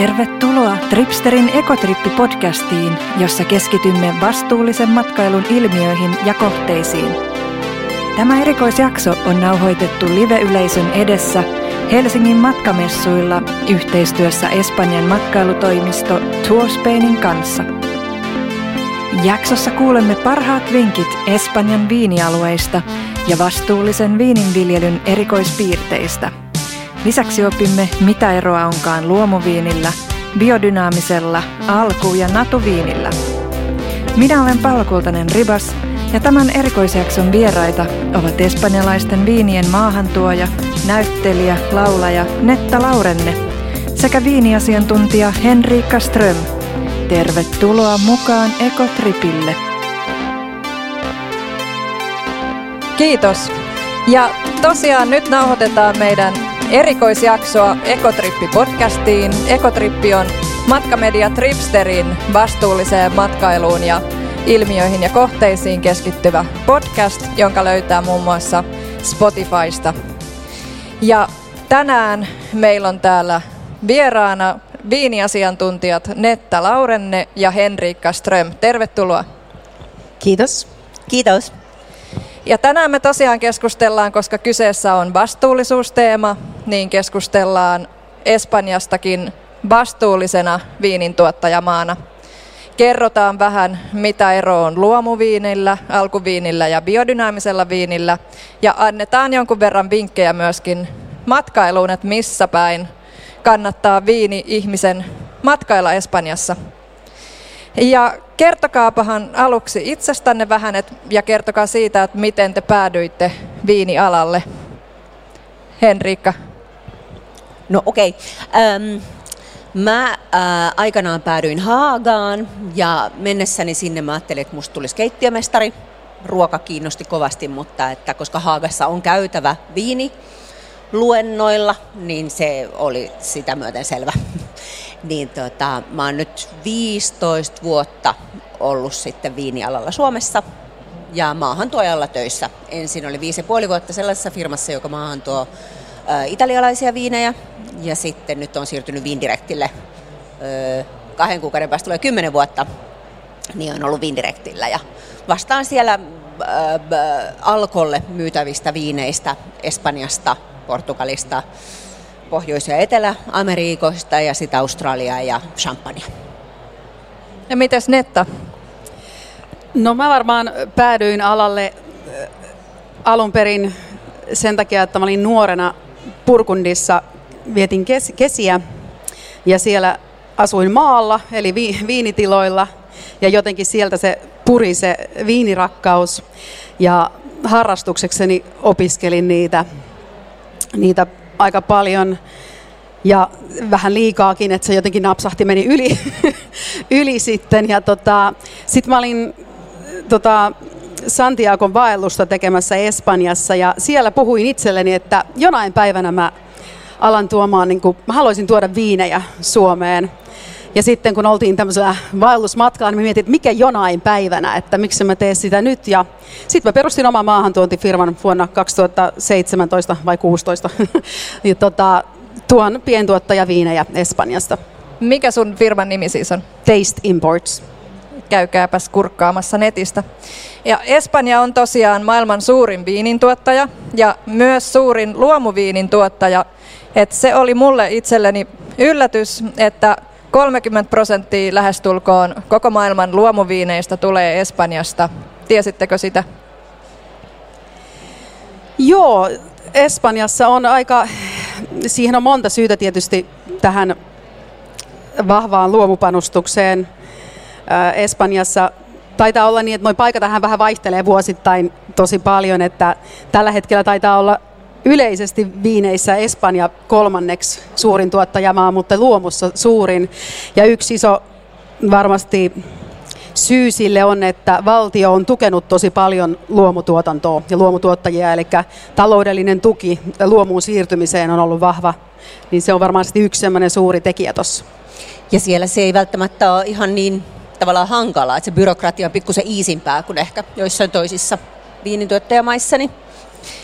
Tervetuloa Tripsterin ekotrippi-podcastiin, jossa keskitymme vastuullisen matkailun ilmiöihin ja kohteisiin. Tämä erikoisjakso on nauhoitettu live-yleisön edessä Helsingin matkamessuilla yhteistyössä Espanjan matkailutoimisto Tourspainin kanssa. Jaksossa kuulemme parhaat vinkit Espanjan viinialueista ja vastuullisen viininviljelyn erikoispiirteistä – Lisäksi opimme, mitä eroa onkaan luomuviinillä, biodynaamisella, alku- ja natuviinillä. Minä olen Paula Kultanen Ribas ja tämän erikoisjakson vieraita ovat espanjalaisten viinien maahantuoja, näyttelijä, laulaja Netta Laurenne sekä viiniasiantuntija Henriikka Ström. Tervetuloa mukaan Ekotripille. Kiitos. Ja tosiaan nyt nauhoitetaan meidän erikoisjaksoa Ekotrippi-podcastiin. Ekotrippi on matkamedia Tripsterin vastuulliseen matkailuun ja ilmiöihin ja kohteisiin keskittyvä podcast, jonka löytää muun muassa Spotifysta. Ja tänään meillä on täällä vieraana viiniasiantuntijat Netta Laurenne ja Henriikka Ström. Tervetuloa. Kiitos. Kiitos. Ja tänään me tosiaan keskustellaan, koska kyseessä on vastuullisuusteema, niin keskustellaan Espanjastakin vastuullisena viinintuottajamaana. Kerrotaan vähän, mitä ero on luomuviinillä, alkuviinillä ja biodynaamisella viinillä. Ja annetaan jonkun verran vinkkejä myöskin matkailuun, että missä päin kannattaa viini ihmisen matkailla Espanjassa. Ja kertokaapahan aluksi itsestänne vähän et, ja kertokaa siitä, että miten te päädyitte viinialalle. Henriikka. No okei. Okay. Mä äh, aikanaan päädyin Haagaan ja mennessäni sinne mä ajattelin, että musta tulisi keittiömestari. Ruoka kiinnosti kovasti, mutta että koska Haagassa on käytävä viini luennoilla, niin se oli sitä myöten selvä. Niin tota, mä oon nyt 15 vuotta ollut sitten viinialalla Suomessa ja maahantuojalla töissä. Ensin oli viisi ja puoli vuotta sellaisessa firmassa, joka maahantuo ä, italialaisia viinejä ja sitten nyt on siirtynyt Viindirektille. Ö, kahden kuukauden päästä tulee kymmenen vuotta, niin on ollut Viindirektillä ja vastaan siellä Alkolle myytävistä viineistä Espanjasta, Portugalista, Pohjois- ja Etelä-Amerikoista ja sitten Australiaa ja Champagnea. Ja mitäs Netta? No mä varmaan päädyin alalle äh, alun perin sen takia, että mä olin nuorena Purkundissa, vietin kes- kesiä ja siellä asuin maalla, eli vi- viinitiloilla ja jotenkin sieltä se puri se viinirakkaus ja harrastuksekseni opiskelin niitä, niitä aika paljon ja vähän liikaakin, että se jotenkin napsahti, meni yli, yli sitten. Ja tota, sitten mä olin tota, Santiagon vaellusta tekemässä Espanjassa ja siellä puhuin itselleni, että jonain päivänä mä alan tuomaan, niin kuin, mä haluaisin tuoda viinejä Suomeen. Ja sitten kun oltiin tämmöisellä vaellusmatkalla, niin mietin, että mikä jonain päivänä, että miksi mä teen sitä nyt. Ja sitten mä perustin oman maahantuontifirman vuonna 2017 vai 2016. ja tota, tuon pientuottajaviinejä Espanjasta. Mikä sun firman nimi siis on? Taste Imports. Käykääpäs kurkkaamassa netistä. Ja Espanja on tosiaan maailman suurin viinintuottaja ja myös suurin luomuviinin tuottaja. Et se oli mulle itselleni yllätys, että 30 prosenttia lähestulkoon koko maailman luomuviineistä tulee Espanjasta. Tiesittekö sitä? Joo, Espanjassa on aika, siihen on monta syytä tietysti tähän vahvaan luomupanostukseen. Espanjassa taitaa olla niin, että nuo paikat vähän vaihtelee vuosittain tosi paljon, että tällä hetkellä taitaa olla yleisesti viineissä Espanja kolmanneksi suurin tuottajamaa, mutta luomussa suurin. Ja yksi iso varmasti syy sille on, että valtio on tukenut tosi paljon luomutuotantoa ja luomutuottajia, eli taloudellinen tuki luomuun siirtymiseen on ollut vahva, niin se on varmasti yksi sellainen suuri tekijä tuossa. Ja siellä se ei välttämättä ole ihan niin tavallaan hankalaa, että se byrokratia on pikkusen iisimpää kuin ehkä joissain toisissa viinintuottajamaissa. Niin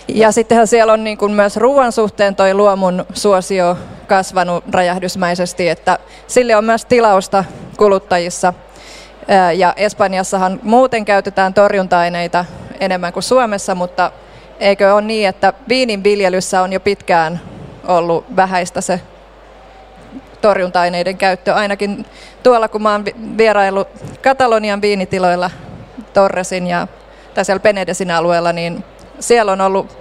ja sittenhän siellä on niin kuin myös ruoan suhteen toi luomun suosio kasvanut räjähdysmäisesti, että sille on myös tilausta kuluttajissa. Ja Espanjassahan muuten käytetään torjunta-aineita enemmän kuin Suomessa, mutta eikö ole niin, että viinin viljelyssä on jo pitkään ollut vähäistä se torjunta-aineiden käyttö. Ainakin tuolla, kun oon vierailu Katalonian viinitiloilla Torresin ja tai siellä Penedesin alueella, niin siellä on ollut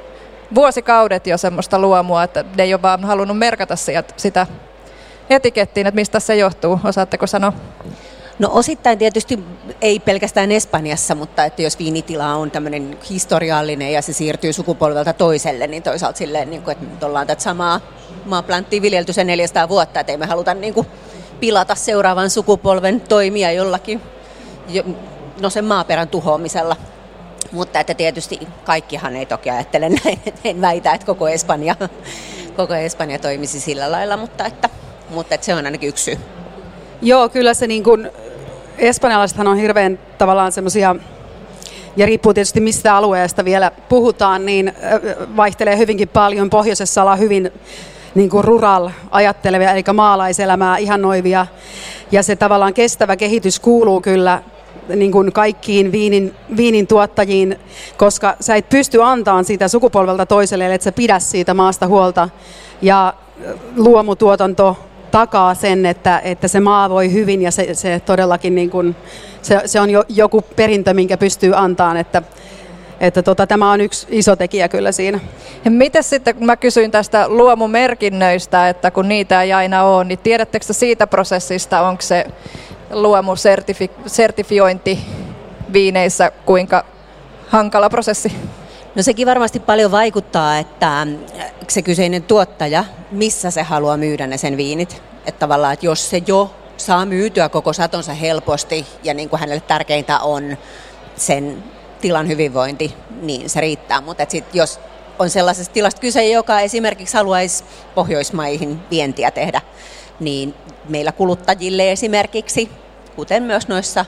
vuosikaudet jo semmoista luomua, että ne ei ole vaan halunnut merkata sitä etikettiin, että mistä se johtuu. Osaatteko sanoa? No osittain tietysti ei pelkästään Espanjassa, mutta että jos viinitila on tämmöinen historiallinen ja se siirtyy sukupolvelta toiselle, niin toisaalta silleen, niin kuin, että nyt ollaan tätä samaa maaplanttia viljelty sen 400 vuotta, että ei me haluta niin kuin, pilata seuraavan sukupolven toimia jollakin, no sen maaperän tuhoamisella. Mutta että tietysti kaikkihan ei toki ajattele näin, en väitä, että koko Espanja, koko Espanja toimisi sillä lailla, mutta, että, mutta että se on ainakin yksi syy. Joo, kyllä se niin kuin, espanjalaisethan on hirveän tavallaan semmoisia ja riippuu tietysti mistä alueesta vielä puhutaan, niin vaihtelee hyvinkin paljon. Pohjoisessa ollaan hyvin niin kuin rural ajattelevia, eli maalaiselämää ihannoivia. Ja se tavallaan kestävä kehitys kuuluu kyllä niin kuin kaikkiin viinin, viinin tuottajiin, koska sä et pysty antamaan sitä sukupolvelta toiselle, että sä pidä siitä maasta huolta. Ja luomutuotanto takaa sen, että, että se maa voi hyvin ja se, se todellakin niin kuin, se, se on jo, joku perintö, minkä pystyy antamaan, että, että tota, tämä on yksi iso tekijä kyllä siinä. Ja sitten, kun mä kysyin tästä luomumerkinnöistä, että kun niitä ei aina ole, niin tiedättekö siitä prosessista, onko se luomusertifiointi viineissä kuinka hankala prosessi? No sekin varmasti paljon vaikuttaa, että se kyseinen tuottaja, missä se haluaa myydä ne sen viinit. Että tavallaan, että jos se jo saa myytyä koko satonsa helposti ja niin kuin hänelle tärkeintä on sen tilan hyvinvointi, niin se riittää. Mutta sit jos on sellaisesta tilasta kyse, joka esimerkiksi haluaisi Pohjoismaihin vientiä tehdä, niin meillä kuluttajille esimerkiksi, kuten myös noissa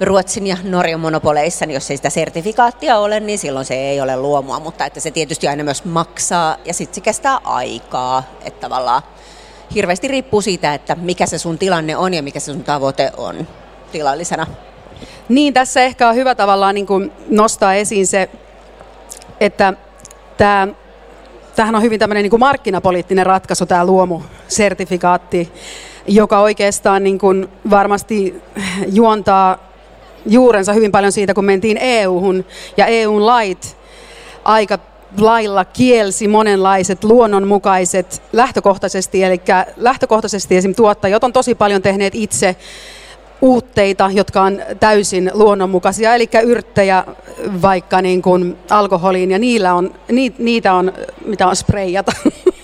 Ruotsin ja Norjan monopoleissa, niin jos ei sitä sertifikaattia ole, niin silloin se ei ole luomua, mutta että se tietysti aina myös maksaa ja sitten se kestää aikaa, että tavallaan hirveästi riippuu siitä, että mikä se sun tilanne on ja mikä se sun tavoite on tilallisena. Niin, tässä ehkä on hyvä tavallaan niin kuin nostaa esiin se, että tämä tämähän on hyvin tämmöinen niin kuin markkinapoliittinen ratkaisu, tämä luomusertifikaatti, joka oikeastaan niin kuin varmasti juontaa juurensa hyvin paljon siitä, kun mentiin EU-hun ja EUn lait aika lailla kielsi monenlaiset luonnonmukaiset lähtökohtaisesti, eli lähtökohtaisesti esim. tuottajat on tosi paljon tehneet itse uutteita, jotka on täysin luonnonmukaisia, eli yrttejä vaikka niin kuin alkoholiin, ja niillä on, ni, niitä on, mitä on spreijata.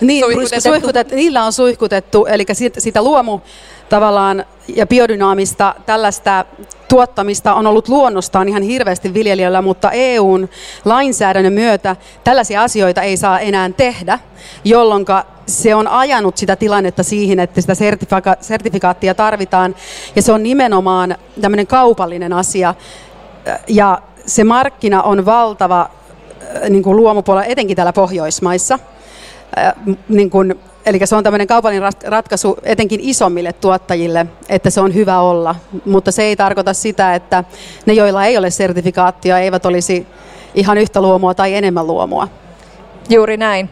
niin, suihkutettu. Suihkutet, niillä on suihkutettu, eli sitä, sitä luomu tavallaan ja biodynaamista tällaista tuottamista on ollut luonnostaan ihan hirveästi viljelijöillä, mutta EUn lainsäädännön myötä tällaisia asioita ei saa enää tehdä, jolloin se on ajanut sitä tilannetta siihen, että sitä sertifika- sertifikaattia tarvitaan, ja se on nimenomaan tämmöinen kaupallinen asia, ja se markkina on valtava niin kuin luomupuolella, etenkin täällä Pohjoismaissa. Niin kuin Eli se on tämmöinen kaupallinen ratkaisu etenkin isommille tuottajille, että se on hyvä olla, mutta se ei tarkoita sitä, että ne, joilla ei ole sertifikaattia, eivät olisi ihan yhtä luomua tai enemmän luomua. Juuri näin.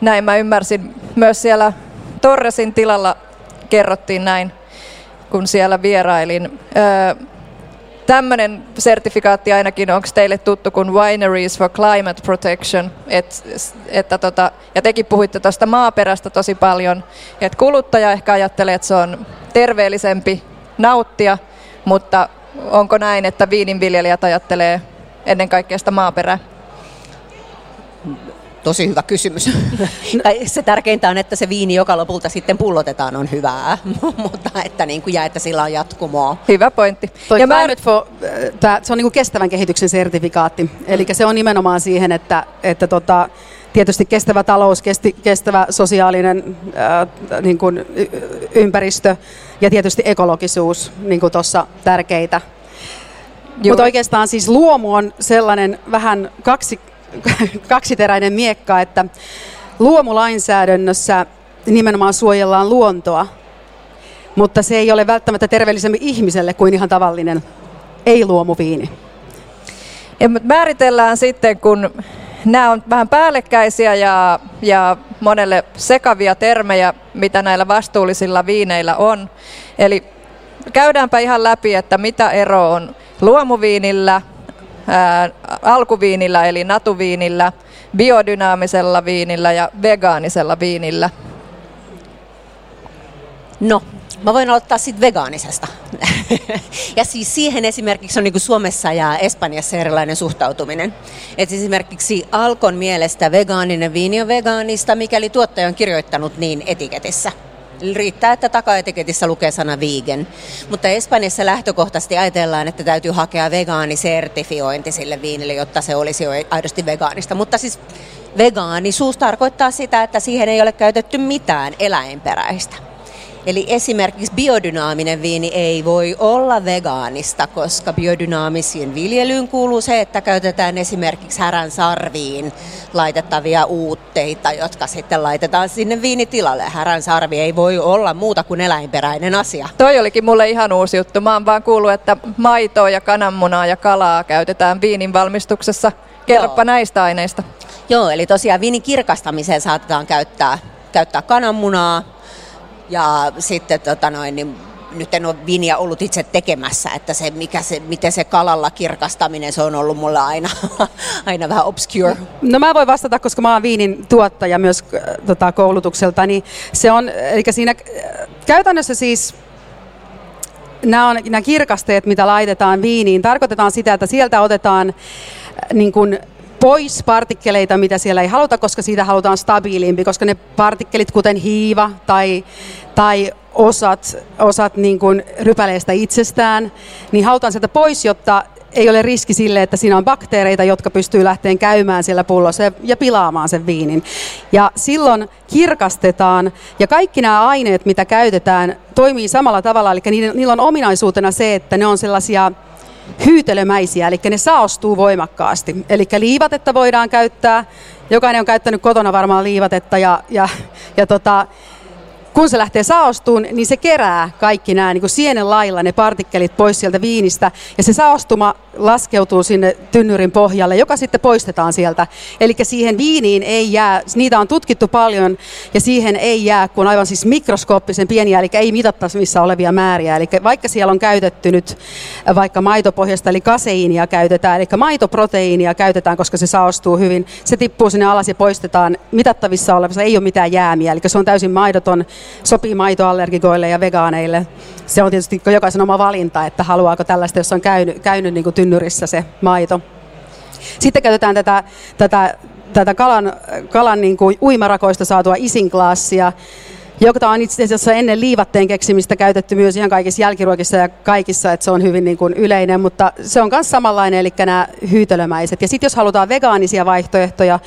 Näin mä ymmärsin. Myös siellä Torresin tilalla kerrottiin näin, kun siellä vierailin. Öö, tämmöinen sertifikaatti ainakin, onko teille tuttu kuin Wineries for Climate Protection, et, että tota, ja tekin puhuitte tuosta maaperästä tosi paljon, että kuluttaja ehkä ajattelee, että se on terveellisempi nauttia, mutta onko näin, että viininviljelijät ajattelee ennen kaikkea sitä maaperää? Tosi hyvä kysymys. tai se tärkeintä on, että se viini, joka lopulta sitten pullotetaan, on hyvää, mutta että, niin kuin, ja että sillä on jatkumoa. Hyvä pointti. Toi ja mä... for, tää, se on niin kuin kestävän kehityksen sertifikaatti. Eli se on nimenomaan siihen, että, että tota, tietysti kestävä talous, kesti, kestävä sosiaalinen ää, niin kuin ympäristö ja tietysti ekologisuus niin kuin tuossa tärkeitä. Mutta oikeastaan siis luomu on sellainen vähän kaksi kaksiteräinen miekka, että luomulainsäädännössä nimenomaan suojellaan luontoa, mutta se ei ole välttämättä terveellisemmin ihmiselle kuin ihan tavallinen ei-luomuviini. Ja määritellään sitten, kun nämä on vähän päällekkäisiä ja, ja monelle sekavia termejä, mitä näillä vastuullisilla viineillä on. Eli käydäänpä ihan läpi, että mitä ero on luomuviinillä, alkuviinillä eli natuviinillä, biodynaamisella viinillä ja vegaanisella viinillä? No, mä voin aloittaa sitten vegaanisesta. ja siis siihen esimerkiksi on niin kuin Suomessa ja Espanjassa erilainen suhtautuminen. Et esimerkiksi Alkon mielestä vegaaninen viini on vegaanista, mikäli tuottaja on kirjoittanut niin etiketissä. Riittää, että takaetiketissä lukee sana vegan. Mutta Espanjassa lähtökohtaisesti ajatellaan, että täytyy hakea vegaanisertifiointi sille viinille, jotta se olisi jo aidosti vegaanista. Mutta siis vegaanisuus tarkoittaa sitä, että siihen ei ole käytetty mitään eläinperäistä. Eli esimerkiksi biodynaaminen viini ei voi olla vegaanista, koska biodynaamisiin viljelyyn kuuluu se, että käytetään esimerkiksi härän sarviin laitettavia uutteita, jotka sitten laitetaan sinne viinitilalle. Härän sarvi ei voi olla muuta kuin eläinperäinen asia. Toi olikin mulle ihan uusi juttu. Mä oon vaan kuullut, että maitoa ja kananmunaa ja kalaa käytetään viinin valmistuksessa. Kerropa Joo. näistä aineista. Joo, eli tosiaan viinin kirkastamiseen saatetaan käyttää, käyttää kananmunaa, ja sitten tota noin, niin nyt en ole viiniä ollut itse tekemässä, että se, mikä se, miten se kalalla kirkastaminen, se on ollut mulle aina, aina vähän obscure. No mä voin vastata, koska mä oon viinin tuottaja myös äh, tota, koulutukselta, niin se on, eli siinä äh, käytännössä siis nämä, on, nämä kirkasteet, mitä laitetaan viiniin, tarkoitetaan sitä, että sieltä otetaan äh, niin kuin pois partikkeleita, mitä siellä ei haluta, koska siitä halutaan stabiilimpi, koska ne partikkelit, kuten hiiva tai, tai osat, osat niin kuin rypäleestä itsestään, niin halutaan sieltä pois, jotta ei ole riski sille, että siinä on bakteereita, jotka pystyy lähteen käymään siellä pullossa ja pilaamaan sen viinin. Ja silloin kirkastetaan, ja kaikki nämä aineet, mitä käytetään, toimii samalla tavalla, eli niillä on ominaisuutena se, että ne on sellaisia hyytelömäisiä, eli ne saostuu voimakkaasti. Eli liivatetta voidaan käyttää, jokainen on käyttänyt kotona varmaan liivatetta ja, ja, ja tota, kun se lähtee saostuun, niin se kerää kaikki nämä niin kuin sienen lailla ne partikkelit pois sieltä viinistä ja se saostuma laskeutuu sinne tynnyrin pohjalle, joka sitten poistetaan sieltä. Eli siihen viiniin ei jää, niitä on tutkittu paljon ja siihen ei jää kuin aivan siis mikroskooppisen pieniä, eli ei mitattavissa olevia määriä. Eli vaikka siellä on käytetty nyt vaikka maitopohjasta, eli kaseiinia käytetään, eli maitoproteiinia käytetään, koska se saostuu hyvin, se tippuu sinne alas ja poistetaan mitattavissa olevissa, ei ole mitään jäämiä, eli se on täysin maidoton sopii maitoallergikoille ja vegaaneille. Se on tietysti jokaisen oma valinta, että haluaako tällaista, jos on käynyt, käynyt niin kuin tynnyrissä se maito. Sitten käytetään tätä, tätä, tätä kalan, kalan niin kuin uimarakoista saatua isinklaassia, joka on itse asiassa ennen liivatteen keksimistä käytetty myös ihan kaikissa jälkiruokissa ja kaikissa, että se on hyvin niin kuin yleinen, mutta se on myös samanlainen, eli nämä hyytelömäiset. Ja sitten jos halutaan vegaanisia vaihtoehtoja,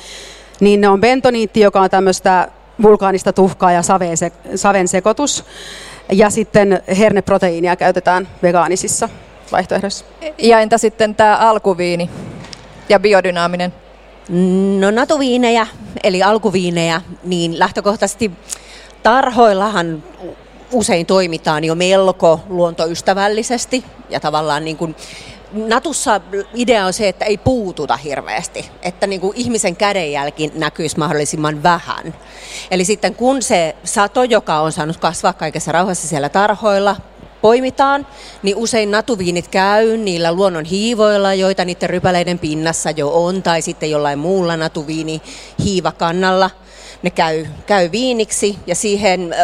niin ne on bentoniitti, joka on tämmöistä vulkaanista tuhkaa ja saven sekoitus. Ja sitten herneproteiinia käytetään vegaanisissa vaihtoehdoissa. Ja entä sitten tämä alkuviini ja biodynaaminen? No natuviinejä, eli alkuviinejä, niin lähtökohtaisesti tarhoillahan usein toimitaan jo melko luontoystävällisesti ja tavallaan niin kuin Natussa idea on se, että ei puututa hirveästi, että niin kuin ihmisen kädenjälki näkyisi mahdollisimman vähän. Eli sitten kun se sato, joka on saanut kasvaa kaikessa rauhassa siellä tarhoilla, poimitaan, niin usein natuviinit käy niillä luonnon hiivoilla, joita niiden rypäleiden pinnassa jo on, tai sitten jollain muulla natuviini hiivakannalla – ne käy, käy viiniksi ja siihen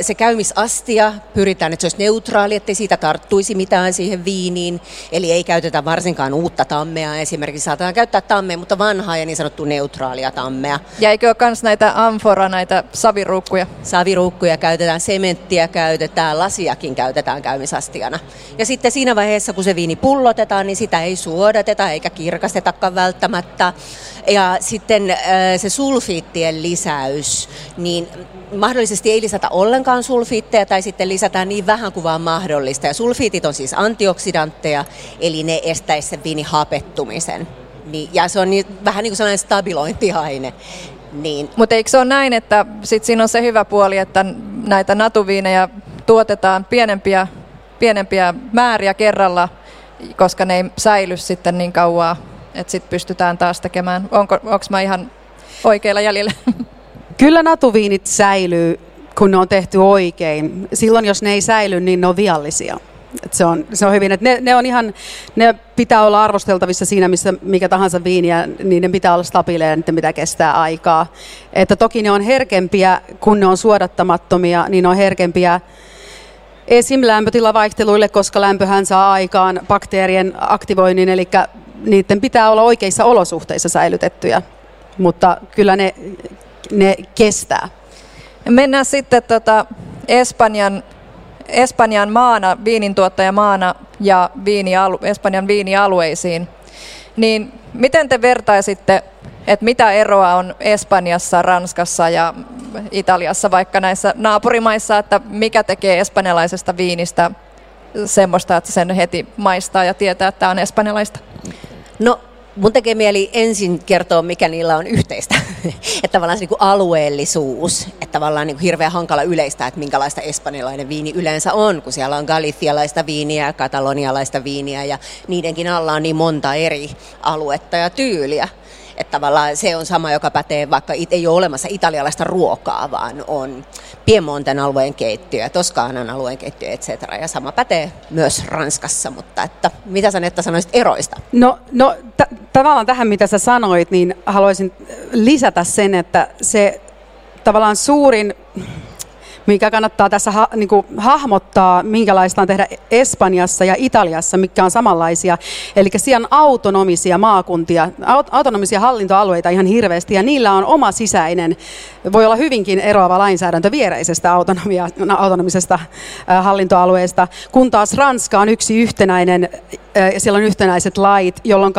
se käymisastia pyritään, että se olisi neutraali, ettei siitä tarttuisi mitään siihen viiniin. Eli ei käytetä varsinkaan uutta tammea. Esimerkiksi saatetaan käyttää tammea, mutta vanhaa ja niin sanottu neutraalia tammea. Ja eikö ole myös näitä amfora, näitä saviruukkuja? Saviruukkuja käytetään, sementtiä käytetään, lasiakin käytetään käymisastiana. Ja sitten siinä vaiheessa, kun se viini pullotetaan, niin sitä ei suodateta eikä kirkastetakaan välttämättä. Ja sitten se sulfiittien lisäys, niin mahdollisesti ei lisätä ollenkaan sulfiitteja tai sitten lisätään niin vähän kuin vaan mahdollista. Ja sulfiitit on siis antioksidantteja, eli ne estäisi sen viinin hapettumisen. Niin, ja se on niin, vähän niin kuin sellainen stabilointiaine. Niin. Mutta eikö se ole näin, että sit siinä on se hyvä puoli, että näitä natuviineja tuotetaan pienempiä, pienempiä määriä kerralla, koska ne ei säily sitten niin kauan että sitten pystytään taas tekemään. Onko mä ihan oikeilla jäljellä? Kyllä natuviinit säilyy, kun ne on tehty oikein. Silloin, jos ne ei säily, niin ne on viallisia. Et se, on, se on hyvin, että ne, ne, on ihan, ne pitää olla arvosteltavissa siinä, missä mikä tahansa viiniä, niin ne pitää olla stabiileja, niiden pitää kestää aikaa. Että toki ne on herkempiä, kun ne on suodattamattomia, niin ne on herkempiä esim. lämpötilavaihteluille, koska lämpöhän saa aikaan bakteerien aktivoinnin, eli niiden pitää olla oikeissa olosuhteissa säilytettyjä, mutta kyllä ne, ne kestää. Mennään sitten tota Espanjan, Espanjan maana, viinintuottajamaana ja viinialu, Espanjan viinialueisiin. Niin miten te vertaisitte, että mitä eroa on Espanjassa, Ranskassa ja Italiassa, vaikka näissä naapurimaissa, että mikä tekee espanjalaisesta viinistä semmoista, että sen heti maistaa ja tietää, että tämä on espanjalaista? No mun tekee mieli ensin kertoa, mikä niillä on yhteistä. että tavallaan se niin kuin alueellisuus, että tavallaan niin kuin hirveän hankala yleistä, että minkälaista espanjalainen viini yleensä on, kun siellä on galicialaista viiniä ja katalonialaista viiniä ja niidenkin alla on niin monta eri aluetta ja tyyliä. Että tavallaan se on sama, joka pätee, vaikka ei ole olemassa italialaista ruokaa, vaan on Piemonten alueen keittiö, Toskaanan alueen keittiö, etc. Ja sama pätee myös Ranskassa, mutta että, mitä sä Netta sanoisit eroista? No, no t- tavallaan tähän, mitä sä sanoit, niin haluaisin lisätä sen, että se tavallaan suurin mikä kannattaa tässä ha, niin kuin, hahmottaa, minkälaista on tehdä Espanjassa ja Italiassa, mikä on samanlaisia. Eli siellä on autonomisia maakuntia, autonomisia hallintoalueita ihan hirveästi, ja niillä on oma sisäinen, voi olla hyvinkin eroava lainsäädäntö viereisestä autonomia, no, autonomisesta hallintoalueesta, kun taas Ranska on yksi yhtenäinen, siellä on yhtenäiset lait, jolloin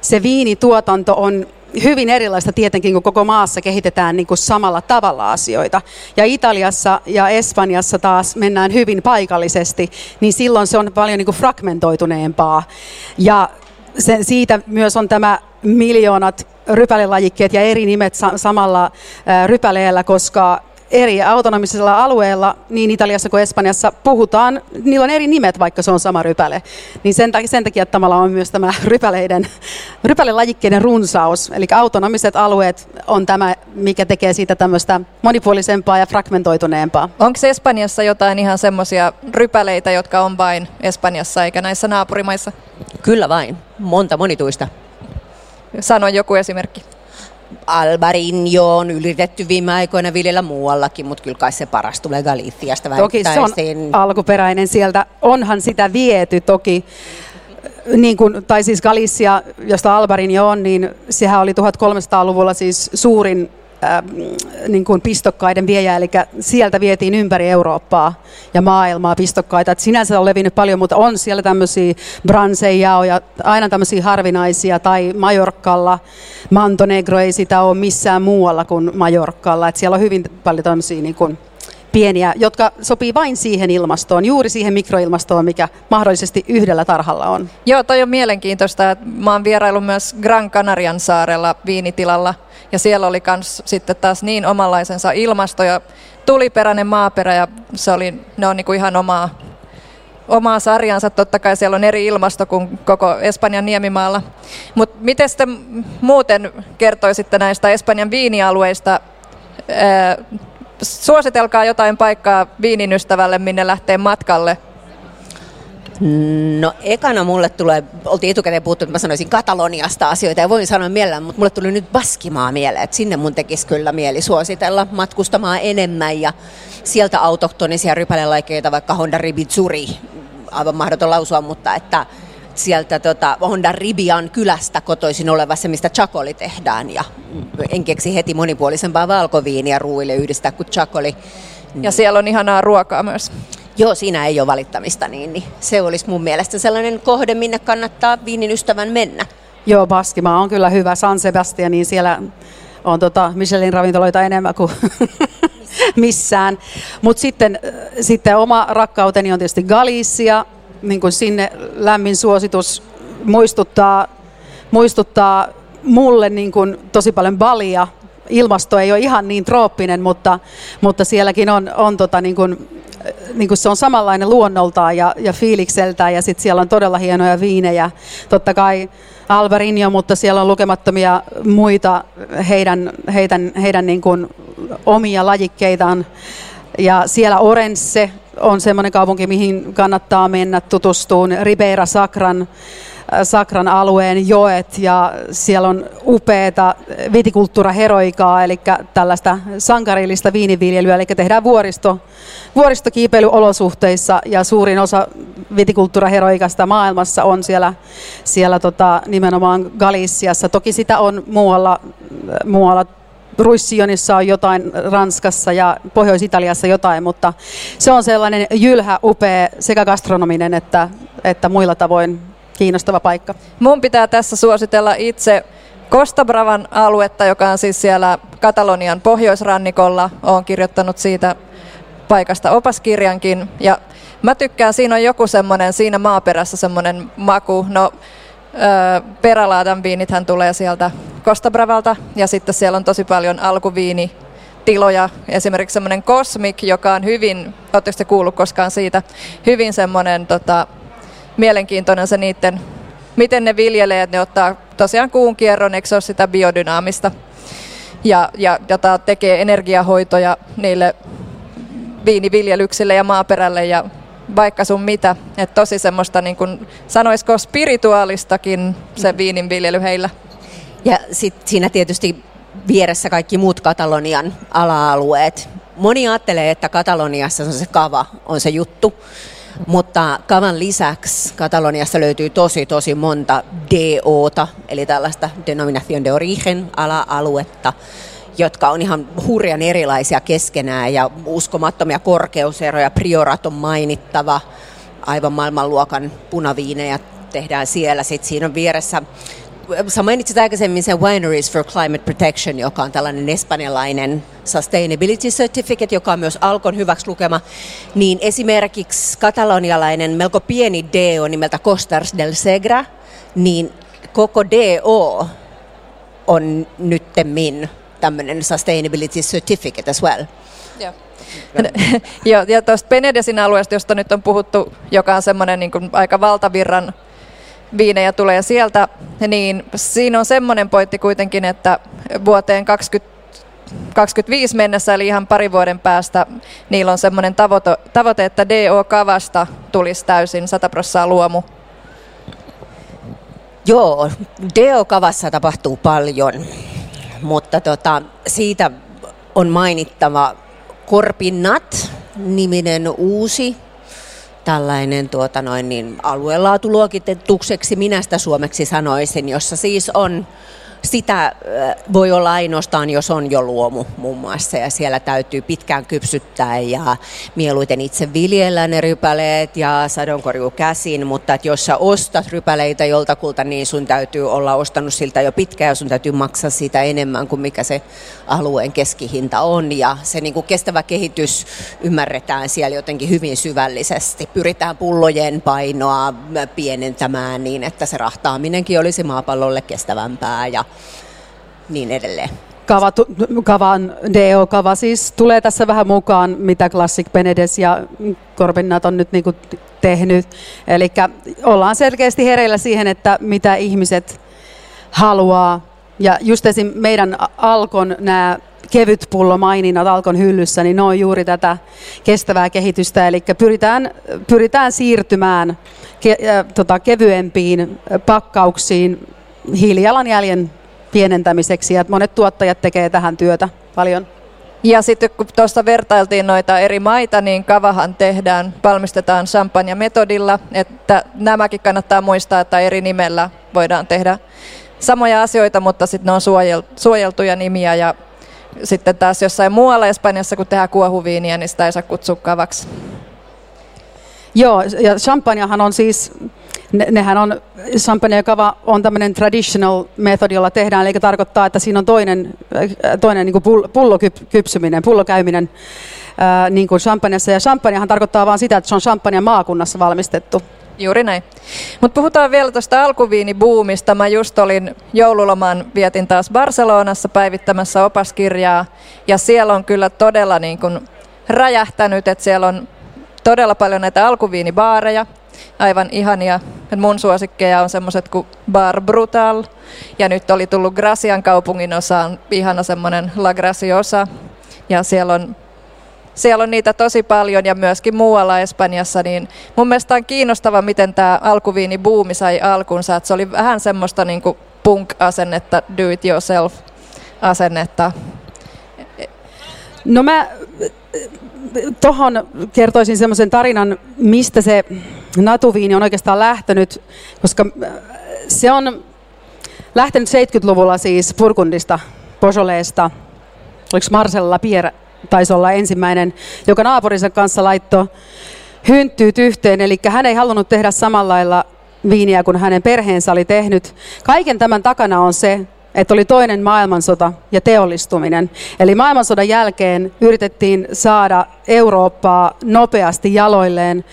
se viinituotanto on hyvin erilaista tietenkin, kun koko maassa kehitetään niin kuin samalla tavalla asioita. Ja Italiassa ja Espanjassa taas mennään hyvin paikallisesti, niin silloin se on paljon niin kuin fragmentoituneempaa. Ja sen, siitä myös on tämä miljoonat rypälelajikkeet ja eri nimet samalla rypäleellä, koska eri autonomisilla alueilla, niin Italiassa kuin Espanjassa, puhutaan, niillä on eri nimet, vaikka se on sama rypäle. Niin sen, takia, sen takia tavallaan on myös tämä rypäleiden, rypälelajikkeiden runsaus. Eli autonomiset alueet on tämä, mikä tekee siitä tämmöistä monipuolisempaa ja fragmentoituneempaa. Onko Espanjassa jotain ihan semmoisia rypäleitä, jotka on vain Espanjassa eikä näissä naapurimaissa? Kyllä vain, monta monituista. Sano joku esimerkki. Albarinjo on yritetty viime aikoina viljellä muuallakin, mutta kyllä kai se paras tulee Galiciasta Toki se on alkuperäinen sieltä. Onhan sitä viety toki. Niin kuin, tai siis Galicia, josta Albarinjo on, niin sehän oli 1300-luvulla siis suurin äh, niin kuin pistokkaiden viejä, eli sieltä vietiin ympäri Eurooppaa ja maailmaa pistokkaita. Et sinänsä on levinnyt paljon, mutta on siellä tämmöisiä bransejaoja, aina tämmöisiä harvinaisia, tai Majorkalla, Montenegro ei sitä ole missään muualla kuin Majorkalla. Et siellä on hyvin paljon tämmöisiä niin pieniä, jotka sopii vain siihen ilmastoon, juuri siihen mikroilmastoon, mikä mahdollisesti yhdellä tarhalla on. Joo, toi on mielenkiintoista. Mä oon vierailu myös Gran Canarian saarella viinitilalla ja siellä oli kans sitten taas niin omanlaisensa ilmasto ja tuliperäinen maaperä ja se oli, ne on niinku ihan omaa, omaa sarjansa. Totta kai siellä on eri ilmasto kuin koko Espanjan niemimaalla. Mutta miten sitten muuten kertoisitte näistä Espanjan viinialueista? Suositelkaa jotain paikkaa viinin ystävälle, minne lähtee matkalle. No ekana mulle tulee, oltiin etukäteen puhuttu, että mä sanoisin Kataloniasta asioita ja voin sanoa mielellään, mutta mulle tuli nyt Baskimaa mieleen, että sinne mun tekisi kyllä mieli suositella matkustamaan enemmän ja sieltä autoktonisia rypälelaikeita, vaikka Honda Ribizuri, aivan mahdoton lausua, mutta että sieltä tota, Honda Ribian kylästä kotoisin oleva se, mistä chakoli tehdään. Ja en keksi heti monipuolisempaa valkoviiniä ruuille yhdistää kuin chakoli. Ja siellä on ihanaa ruokaa myös. Joo, siinä ei ole valittamista, niin, niin se olisi mun mielestä sellainen kohde, minne kannattaa viinin ystävän mennä. Joo, Baskimaa on kyllä hyvä. San Sebastian, niin siellä on tota Michelin ravintoloita enemmän kuin missään. Mutta sitten, sitten oma rakkauteni on tietysti Galicia, niin kuin sinne lämmin suositus muistuttaa, muistuttaa mulle niin kuin tosi paljon balia. Ilmasto ei ole ihan niin trooppinen, mutta, mutta sielläkin on, on tota niin kuin, niin kuin se on samanlainen luonnoltaan ja, ja fiilikseltään ja sitten siellä on todella hienoja viinejä. Totta kai Alvarinho, mutta siellä on lukemattomia muita heidän, heidän, heidän niin kuin omia lajikkeitaan. Ja siellä Orense on semmoinen kaupunki, mihin kannattaa mennä tutustuun. Ribeira Sakran, äh, Sakran alueen joet ja siellä on upeata vitikulttuura heroikaa, eli tällaista sankarillista viiniviljelyä, eli tehdään vuoristo, vuoristokiipeilyolosuhteissa ja suurin osa vitikulttuura heroikasta maailmassa on siellä, siellä tota, nimenomaan Galiciassa. Toki sitä on muualla, muualla Ruissionissa on jotain Ranskassa ja Pohjois-Italiassa jotain, mutta se on sellainen jylhä, upea sekä gastronominen että, että muilla tavoin kiinnostava paikka. Mun pitää tässä suositella itse Costa Bravan aluetta, joka on siis siellä Katalonian pohjoisrannikolla. Olen kirjoittanut siitä paikasta opaskirjankin ja mä tykkään, siinä on joku semmoinen, siinä maaperässä semmoinen maku. No, perälaatan viinithän tulee sieltä Costa Bravalta ja sitten siellä on tosi paljon alkuviini tiloja, esimerkiksi semmoinen Cosmic, joka on hyvin, oletteko kuullut koskaan siitä, hyvin semmoinen tota, mielenkiintoinen se niiden, miten ne viljelee, että ne ottaa tosiaan kuun kierron, eikö se ole sitä biodynaamista, ja, ja jota tekee energiahoitoja niille viiniviljelyksille ja maaperälle ja vaikka sun mitä. Että tosi semmoista, niin kuin, sanoisiko spirituaalistakin se mm. viininviljely heillä. Ja sitten siinä tietysti vieressä kaikki muut Katalonian ala-alueet. Moni ajattelee, että Kataloniassa on se kava, on se juttu. Mutta kavan lisäksi Kataloniassa löytyy tosi tosi monta DOta, eli tällaista denominación de origen ala-aluetta, jotka on ihan hurjan erilaisia keskenään ja uskomattomia korkeuseroja. Priorat on mainittava, aivan maailmanluokan punaviinejä tehdään siellä. Sitten siinä on vieressä sä mainitsit aikaisemmin sen Wineries for Climate Protection, joka on tällainen espanjalainen Sustainability Certificate, joka on myös Alkon hyväksi lukema, niin esimerkiksi katalonialainen melko pieni DO nimeltä Costars del Segra, niin koko DO on nyttemmin tämmöinen Sustainability Certificate as well. Joo. Joo, ja tuosta Penedesin alueesta, josta nyt on puhuttu, joka on semmoinen niin aika valtavirran viinejä tulee sieltä, niin siinä on semmoinen pointti kuitenkin, että vuoteen 20 25 mennessä, eli ihan pari vuoden päästä, niillä on semmoinen tavoite, tavoite että DO-kavasta tulisi täysin 100 prosenttia luomu. Joo, DO-kavassa tapahtuu paljon, mutta tota, siitä on mainittava Korpinnat, niminen uusi tällainen tuota noin, niin aluelaatuluokitettukseksi minä sitä suomeksi sanoisin, jossa siis on sitä voi olla ainoastaan, jos on jo luomu muun muassa, ja siellä täytyy pitkään kypsyttää ja mieluiten itse viljellä ne rypäleet ja sadonkorjuu käsin, mutta että jos sä ostat rypäleitä joltakulta, niin sun täytyy olla ostanut siltä jo pitkään ja sun täytyy maksaa siitä enemmän kuin mikä se alueen keskihinta on, ja se niin kuin kestävä kehitys ymmärretään siellä jotenkin hyvin syvällisesti. Pyritään pullojen painoa pienentämään niin, että se rahtaaminenkin olisi maapallolle kestävämpää ja niin edelleen. Kava, kavan DO-kava siis tulee tässä vähän mukaan, mitä Classic Benedes ja Corbinnat on nyt niinku tehnyt. Eli ollaan selkeästi hereillä siihen, että mitä ihmiset haluaa. Ja just esim. meidän Alkon nämä kevyt pullo maininnat Alkon hyllyssä, niin ne on juuri tätä kestävää kehitystä. Eli pyritään, pyritään siirtymään ke, äh, tota, kevyempiin pakkauksiin hiilijalanjäljen pienentämiseksi. Ja monet tuottajat tekee tähän työtä paljon. Ja sitten kun tuossa vertailtiin noita eri maita, niin kavahan tehdään, valmistetaan champagne-metodilla, että nämäkin kannattaa muistaa, että eri nimellä voidaan tehdä samoja asioita, mutta sitten ne on suojeltuja nimiä ja sitten taas jossain muualla Espanjassa, kun tehdään kuohuviiniä, niin sitä ei saa kutsua kavaksi. Joo, ja champagnehan on siis, ne, nehän on, champagne ja kava on tämmöinen traditional method, jolla tehdään, eli tarkoittaa, että siinä on toinen, äh, toinen niin kuin pullokypsyminen, pullokäyminen ää, äh, niin kuin champagneessa, ja champagnehan tarkoittaa vain sitä, että se on champagne maakunnassa valmistettu. Juuri näin. Mutta puhutaan vielä tuosta alkuviinibuumista. Mä just olin joululoman, vietin taas Barcelonassa päivittämässä opaskirjaa. Ja siellä on kyllä todella niin kun räjähtänyt, että siellä on todella paljon näitä alkuviinibaareja. Aivan ihania. Mun suosikkeja on semmoiset kuin Bar Brutal. Ja nyt oli tullut Gracian kaupungin osaan ihana semmoinen La Graciosa. Ja siellä on siellä on niitä tosi paljon ja myöskin muualla Espanjassa, niin mun mielestä on kiinnostava, miten tämä alkuviini buumi sai alkunsa. Että se oli vähän semmoista niin kuin punk-asennetta, do it yourself asennetta. No mä tuohon kertoisin semmoisen tarinan, mistä se natuviini on oikeastaan lähtenyt, koska se on lähtenyt 70-luvulla siis Purkundista, Posoleesta, oliko Marcella Pierre taisi olla ensimmäinen, joka naapurinsa kanssa laittoi hynttyyt yhteen, eli hän ei halunnut tehdä samalla lailla viiniä kuin hänen perheensä oli tehnyt. Kaiken tämän takana on se, että oli toinen maailmansota ja teollistuminen. Eli maailmansodan jälkeen yritettiin saada Eurooppaa nopeasti jaloilleen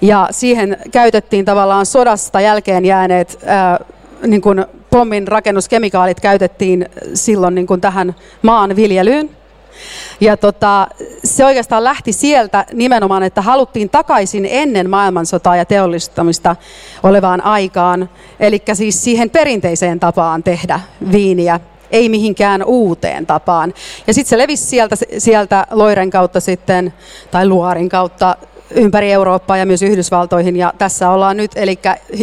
ja siihen käytettiin tavallaan sodasta jälkeen jääneet ää, niin kuin pommin rakennuskemikaalit käytettiin silloin niin kuin tähän maanviljelyyn. Ja tota, se oikeastaan lähti sieltä nimenomaan, että haluttiin takaisin ennen maailmansotaa ja teollistamista olevaan aikaan, eli siis siihen perinteiseen tapaan tehdä viiniä ei mihinkään uuteen tapaan. Ja sitten se levisi sieltä, sieltä Loiren kautta sitten, tai Luorin kautta ympäri Eurooppaa ja myös Yhdysvaltoihin. Ja tässä ollaan nyt, eli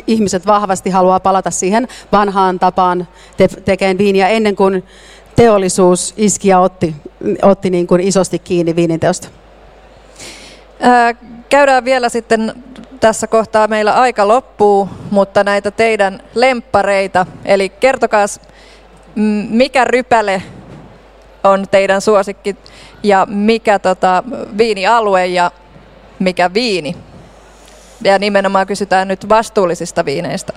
ihmiset vahvasti haluaa palata siihen vanhaan tapaan te- tekemään viiniä ennen kuin teollisuus iski ja otti, otti niin kuin isosti kiinni viininteosta? käydään vielä sitten tässä kohtaa meillä aika loppuu, mutta näitä teidän lemppareita, eli kertokaa mikä rypäle on teidän suosikki ja mikä tota, viinialue ja mikä viini. Ja nimenomaan kysytään nyt vastuullisista viineistä.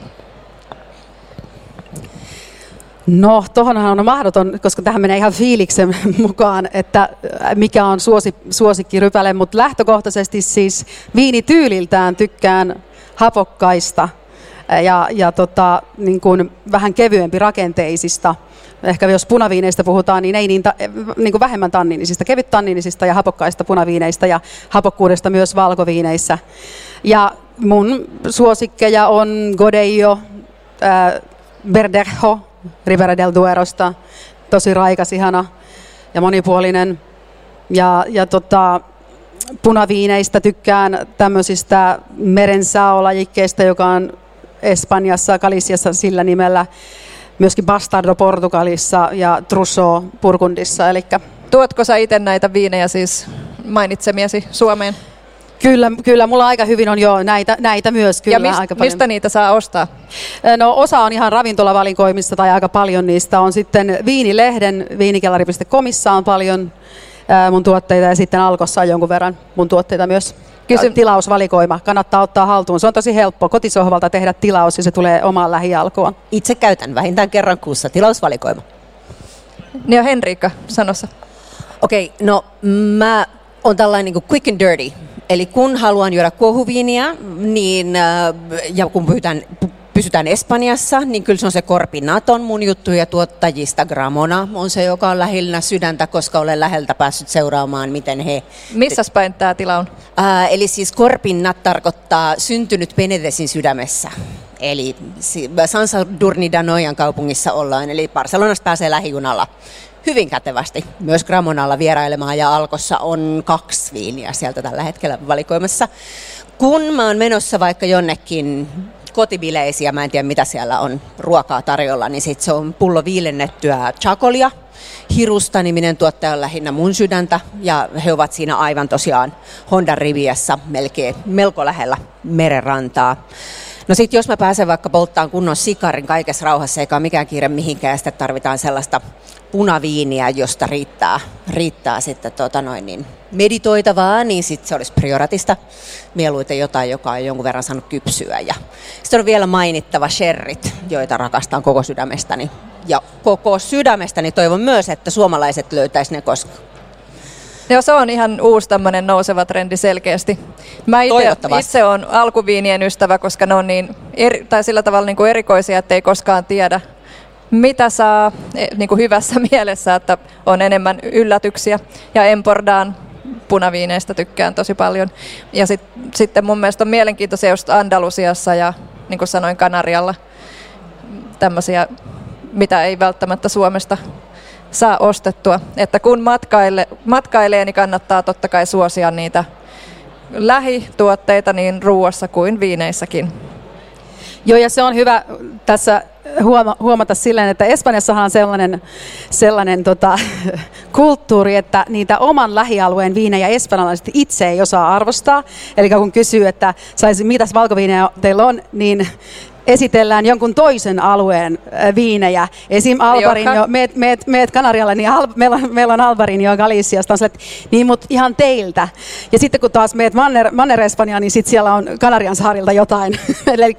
No, tuohonhan on mahdoton, koska tähän menee ihan fiiliksen mukaan, että äh, mikä on suosi, suosikkirypäle, mutta lähtökohtaisesti siis viinityyliltään tykkään hapokkaista äh, ja, ja tota, niin kuin vähän kevyempi rakenteisista. Ehkä jos punaviineistä puhutaan, niin ei niin, ta, niin kuin vähemmän tanninisista, kevyt tanninisista ja hapokkaista punaviineistä ja hapokkuudesta myös valkoviineissä. Ja mun suosikkeja on Godello, äh, Verdejo, Rivera del Duerosta. Tosi raikas, ihana ja monipuolinen. Ja, ja tota, punaviineistä tykkään tämmöisistä merensaolajikkeista, joka on Espanjassa, Galiciassa sillä nimellä. Myöskin Bastardo Portugalissa ja Trusso Purkundissa. Elikkä. Tuotko sä itse näitä viinejä siis mainitsemiesi Suomeen? Kyllä, kyllä, mulla aika hyvin on jo näitä, näitä myös kyllä ja mist, aika paljon. mistä niitä saa ostaa? No osa on ihan ravintolavalikoimista tai aika paljon niistä on sitten Viinilehden, viinikellari.comissa on paljon mun tuotteita ja sitten Alkossa on jonkun verran mun tuotteita myös. Kysy- tilausvalikoima kannattaa ottaa haltuun. Se on tosi helppo kotisohvalta tehdä tilaus ja se tulee omaan lähialkoon. Itse käytän vähintään kerran kuussa tilausvalikoima. Ja Henriikka, sanossa. Okei, okay, no mä on tällainen niin kuin quick and dirty. Eli kun haluan juoda kuohuviiniä, niin, ja kun pysytään, pysytään Espanjassa, niin kyllä se on se Corpinaton mun juttu ja tuottajista Gramona on se, joka on lähellä sydäntä, koska olen läheltä päässyt seuraamaan, miten he... Missä päin tämä tila on? Ää, eli siis Corpinat tarkoittaa syntynyt Penedesin sydämessä. Eli Sansa Durnidanoian kaupungissa ollaan, eli Barcelonasta pääsee lähijunalla hyvin kätevästi myös Gramonalla vierailemaan ja Alkossa on kaksi viiniä sieltä tällä hetkellä valikoimassa. Kun mä oon menossa vaikka jonnekin kotibileisiä, mä en tiedä mitä siellä on ruokaa tarjolla, niin sit se on pullo viilennettyä chakolia. Hirusta niminen tuottaja on lähinnä mun sydäntä ja he ovat siinä aivan tosiaan Honda Riviassa melkein melko lähellä merenrantaa. No sitten jos mä pääsen vaikka polttaan kunnon sikarin kaikessa rauhassa, eikä ole mikään kiire mihinkään, sitten tarvitaan sellaista punaviiniä, josta riittää, riittää sitten tota noin, niin meditoitavaa, niin sitten se olisi prioratista. Mieluiten jotain, joka on jonkun verran saanut kypsyä. Ja sitten on vielä mainittava sherrit, joita rakastan koko sydämestäni. Ja koko sydämestäni toivon myös, että suomalaiset löytäisivät ne, koska Joo, se on ihan uusi tämmöinen nouseva trendi selkeästi. Mä itse, itse olen alkuviinien ystävä, koska ne on niin eri, tai sillä tavalla niin kuin erikoisia, että ei koskaan tiedä, mitä saa e, niin kuin hyvässä mielessä, että on enemmän yllätyksiä. Ja Empordaan punaviineistä tykkään tosi paljon. Ja sit, sitten mun mielestä on mielenkiintoisia just Andalusiassa ja niin kuin sanoin Kanarialla tämmöisiä, mitä ei välttämättä Suomesta saa ostettua. Että kun matkaile, matkailee, niin kannattaa totta kai suosia niitä lähituotteita niin ruuassa kuin viineissäkin. Joo, ja se on hyvä tässä huoma- huomata silleen, että Espanjassahan on sellainen, sellainen tota, kulttuuri, että niitä oman lähialueen viinejä espanjalaiset itse ei osaa arvostaa. Eli kun kysyy, että saisi, mitäs valkoviinejä teillä on, niin esitellään jonkun toisen alueen viinejä. Esim. Albarinho, meet, meet, meet Kanarialle, niin al, meillä, on, meillä on Albarinho Galiciasta, on että niin mut ihan teiltä. Ja sitten kun taas meet Manner, Manner Espanjaan, niin sitten siellä on Kanarian saarilta jotain. Eli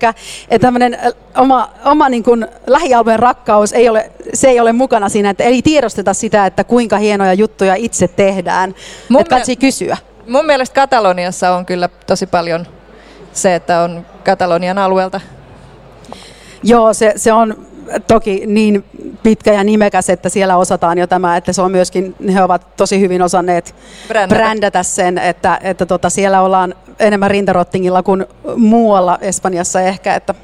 tämmöinen oma, oma niin kuin lähialueen rakkaus ei ole, se ei ole mukana siinä, että ei tiedosteta sitä, että kuinka hienoja juttuja itse tehdään. Mun että katsi kysyä. Mun mielestä Kataloniassa on kyllä tosi paljon se, että on Katalonian alueelta Joo, se, se on toki niin pitkä ja nimekäs, että siellä osataan jo tämä, että se on myöskin, he ovat tosi hyvin osanneet brändätä, brändätä sen, että, että tota, siellä ollaan enemmän rintarottingilla kuin muualla Espanjassa ehkä, että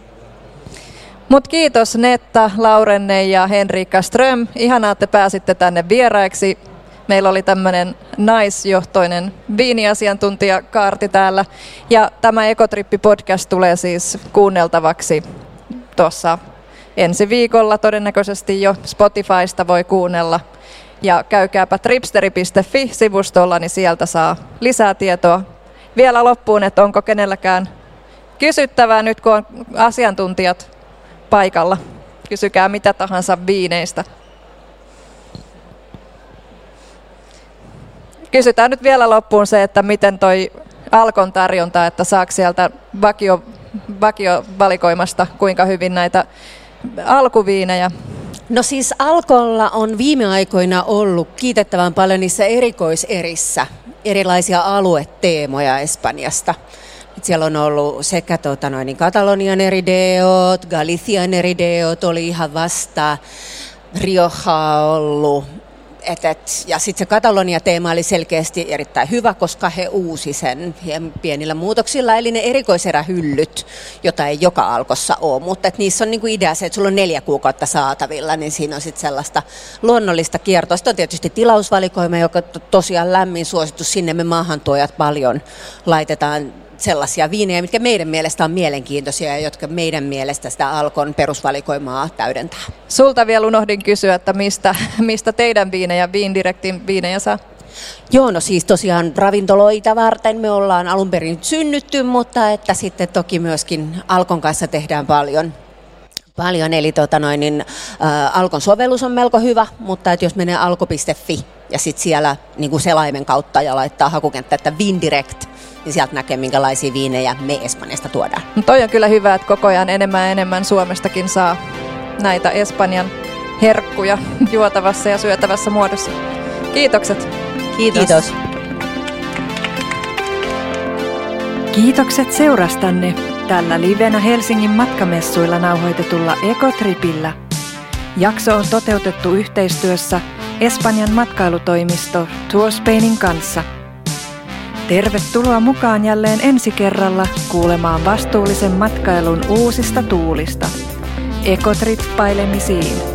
Mut kiitos Netta, Laurenne ja Henriikka Ström. Ihanaa, että pääsitte tänne vieraiksi. Meillä oli tämmöinen naisjohtoinen viiniasiantuntijakaarti täällä. Ja tämä Ekotrippi-podcast tulee siis kuunneltavaksi tuossa ensi viikolla todennäköisesti jo Spotifysta voi kuunnella. Ja käykääpä tripsteri.fi-sivustolla, niin sieltä saa lisää tietoa. Vielä loppuun, että onko kenelläkään kysyttävää nyt, kun on asiantuntijat paikalla. Kysykää mitä tahansa viineistä. Kysytään nyt vielä loppuun se, että miten toi Alkon tarjonta, että saako sieltä vakio vakiovalikoimasta, kuinka hyvin näitä alkuviinejä No siis Alkolla on viime aikoina ollut kiitettävän paljon niissä erikoiserissä erilaisia alueteemoja Espanjasta. Siellä on ollut sekä tota noin, niin Katalonian eri deot, Galician eri deot oli ihan vasta, Rioja ollut, et, et, ja sitten se Katalonia-teema oli selkeästi erittäin hyvä, koska he uusi sen. Pienillä muutoksilla, eli ne erikoiserähyllyt, jota ei joka alkossa ole, mutta et niissä on niinku idea se, että sulla on neljä kuukautta saatavilla, niin siinä on sitten sellaista luonnollista kiertoa. Sitten on tietysti tilausvalikoima, joka tosiaan lämmin suositus, sinne me maahantuojat paljon laitetaan sellaisia viinejä, mitkä meidän mielestä on mielenkiintoisia ja jotka meidän mielestä sitä Alkon perusvalikoimaa täydentää. Sulta vielä unohdin kysyä, että mistä, mistä teidän viinejä, Viindirektin viinejä saa? Joo, no siis tosiaan ravintoloita varten me ollaan alun perin synnytty, mutta että sitten toki myöskin Alkon kanssa tehdään paljon Paljon, eli tota noin, niin, ä, Alkon sovellus on melko hyvä, mutta että jos menee alko.fi ja sitten siellä niin kuin selaimen kautta ja laittaa hakukenttä, että Vindirect, niin sieltä näkee, minkälaisia viinejä me Espanjasta tuodaan. No toi on kyllä hyvä, että koko ajan enemmän ja enemmän Suomestakin saa näitä Espanjan herkkuja juotavassa ja syötävässä muodossa. Kiitokset. Kiitos. Kiitos. Kiitokset seurastanne tällä livenä Helsingin matkamessuilla nauhoitetulla Ekotripillä. Jakso on toteutettu yhteistyössä Espanjan matkailutoimisto Tourspainin kanssa. Tervetuloa mukaan jälleen ensi kerralla kuulemaan vastuullisen matkailun uusista tuulista. Ekotrippailemisiin.